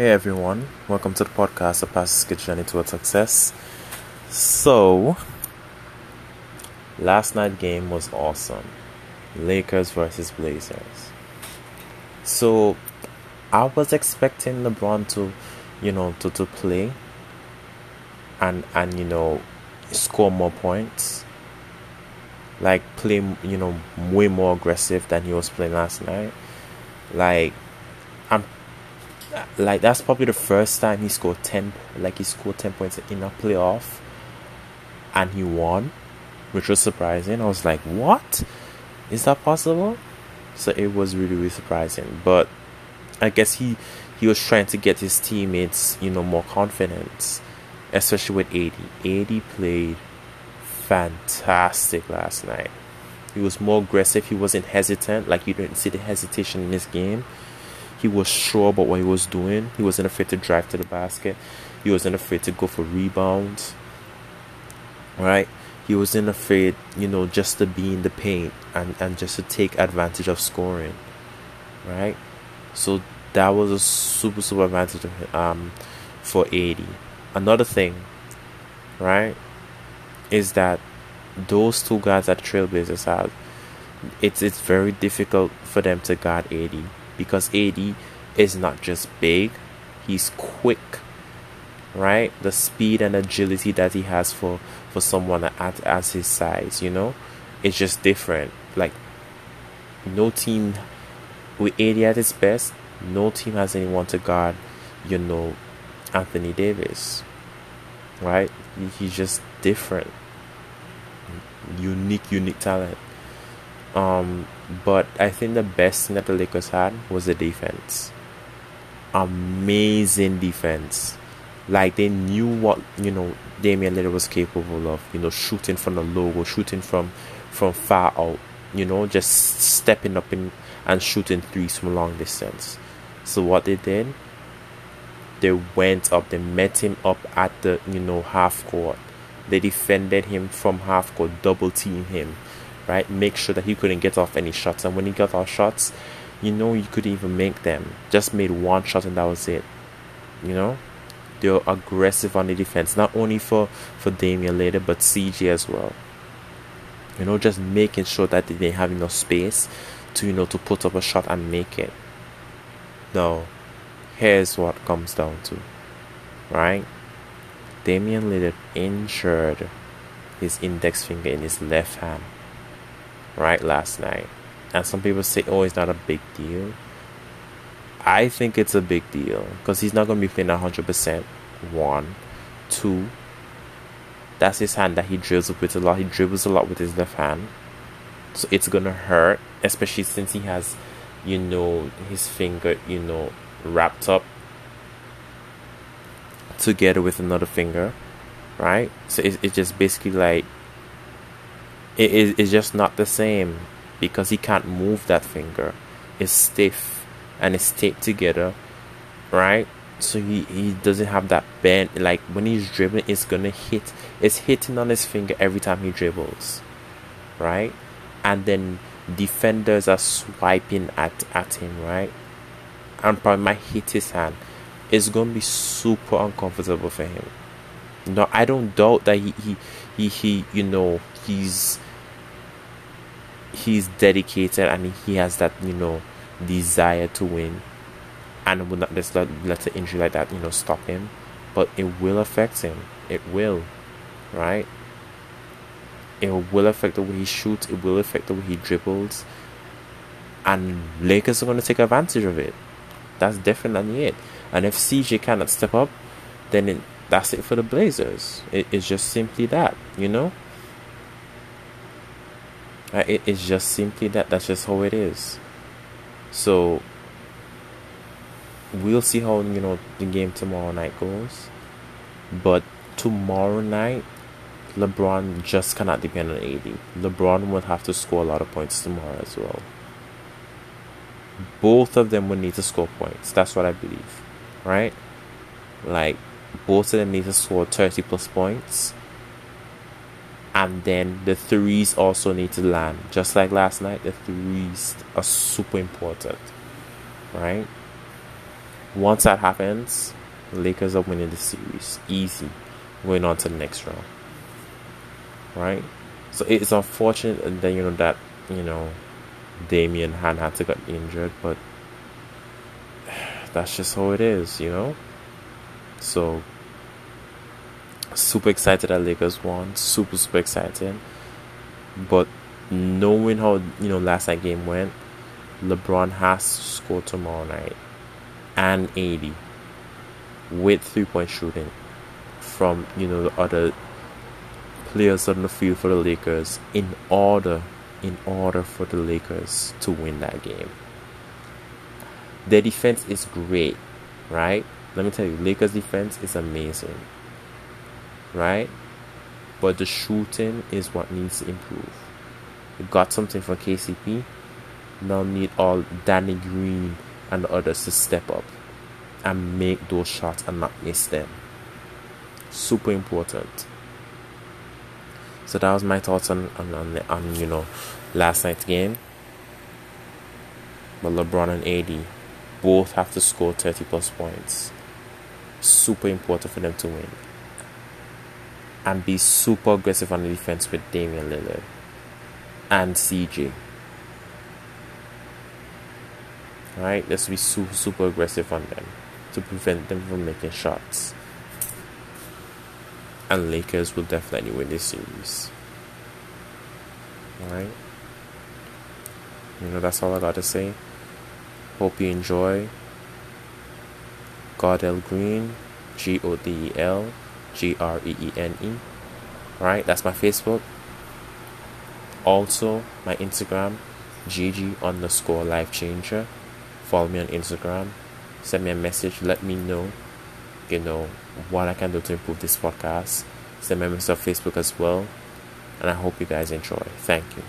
Hey everyone, welcome to the podcast, A Pastor's Journey Toward Success. So, last night game was awesome. Lakers versus Blazers. So, I was expecting LeBron to, you know, to, to play and and you know score more points. Like play, you know, way more aggressive than he was playing last night. Like I'm like that's probably the first time he scored 10 like he scored 10 points in a playoff and he won which was surprising. I was like what? Is that possible? So it was really really surprising. But i guess he he was trying to get his teammates you know more confidence especially with AD AD played fantastic last night. He was more aggressive. He wasn't hesitant. Like you didn't see the hesitation in this game he was sure about what he was doing. He wasn't afraid to drive to the basket. He wasn't afraid to go for rebounds. Right? He wasn't afraid, you know, just to be in the paint and, and just to take advantage of scoring. Right? So that was a super super advantage um for AD. Another thing, right, is that those two guys that Trailblazers have, it's it's very difficult for them to guard AD because AD is not just big, he's quick. Right? The speed and agility that he has for for someone at as his size, you know, it's just different. Like no team with AD at his best, no team has anyone to guard, you know, Anthony Davis. Right? He's just different. Unique, unique talent. Um, but I think the best thing that the Lakers had was the defense. Amazing defense. Like they knew what you know Damian Lillard was capable of. You know, shooting from the logo, shooting from from far out. You know, just stepping up in and shooting threes from long distance. So what they did, they went up. They met him up at the you know half court. They defended him from half court, double team him right? Make sure that he couldn't get off any shots. And when he got off shots, you know, you couldn't even make them. Just made one shot and that was it. You know? They were aggressive on the defense, not only for, for Damian Lillard, but CJ as well. You know, just making sure that they didn't have enough space to, you know, to put up a shot and make it. Now, Here's what comes down to. Right? Damian Lillard injured his index finger in his left hand right last night. And some people say, oh, it's not a big deal. I think it's a big deal because he's not going to be playing 100%. One. Two. That's his hand that he drills with a lot. He dribbles a lot with his left hand. So it's going to hurt, especially since he has, you know, his finger, you know, wrapped up together with another finger. Right? So it's, it's just basically like it is it's just not the same because he can't move that finger. It's stiff and it's taped together, right? So he, he doesn't have that bend. Like when he's dribbling, it's gonna hit. It's hitting on his finger every time he dribbles, right? And then defenders are swiping at at him, right? And probably might hit his hand. It's gonna be super uncomfortable for him. No, I don't doubt that he he he, he you know he's he's dedicated and he has that you know desire to win and will not just let, let an injury like that you know stop him but it will affect him. It will right? It will affect the way he shoots. It will affect the way he dribbles. And Lakers are going to take advantage of it. That's definitely it. And if CJ cannot step up then it, that's it for the Blazers. It, it's just simply that you know Uh, it, it's just simply that. That's just how it is. So we'll see how you know the game tomorrow night goes. But tomorrow night, LeBron just cannot depend on AD. LeBron will have to score a lot of points tomorrow as well. Both of them will need to score points. That's what I believe. Right? Like both of them need to score 30 plus points and then the threes also need to land just like last night the threes are super important right Once that happens, Lakers are winning the series. Easy. Going on to the next round. Right? So it's unfortunate that you know that, you know, Damian to get injured, but that's just how it is, you know? So super excited that Lakers won. Super super excited. But knowing how you know last night game went, LeBron has to score tomorrow night and AD with three point shooting from you know the other players on the field for the Lakers in order in order for the Lakers to win that game. Their defense is great, right? Let me tell you, Lakers defense is amazing. Right? But the shooting is what needs to improve. You got something from KCP. Now need all Danny Green and others to step up and make those shots and not miss them. Super important. So that was my thoughts on on, on, on you know last night's game. But LeBron and AD both have to score 30 plus points. Super important for them to win. And be super aggressive on the defense with Damian Lillard and CJ. Alright, let's be super, super aggressive on them to prevent them from making shots. And Lakers will definitely win this series. Alright? You know, that's all I got to say. Hope you enjoy. Godel Greene, G O D E L G R E E N E. Right, that's my Facebook. Also, my Instagram, GG underscore life changer. Follow me on Instagram. Send me a message. Let me know, you know, what I can do to improve this podcast. Send me a message on Facebook as well. And I hope you guys enjoy. Thank you.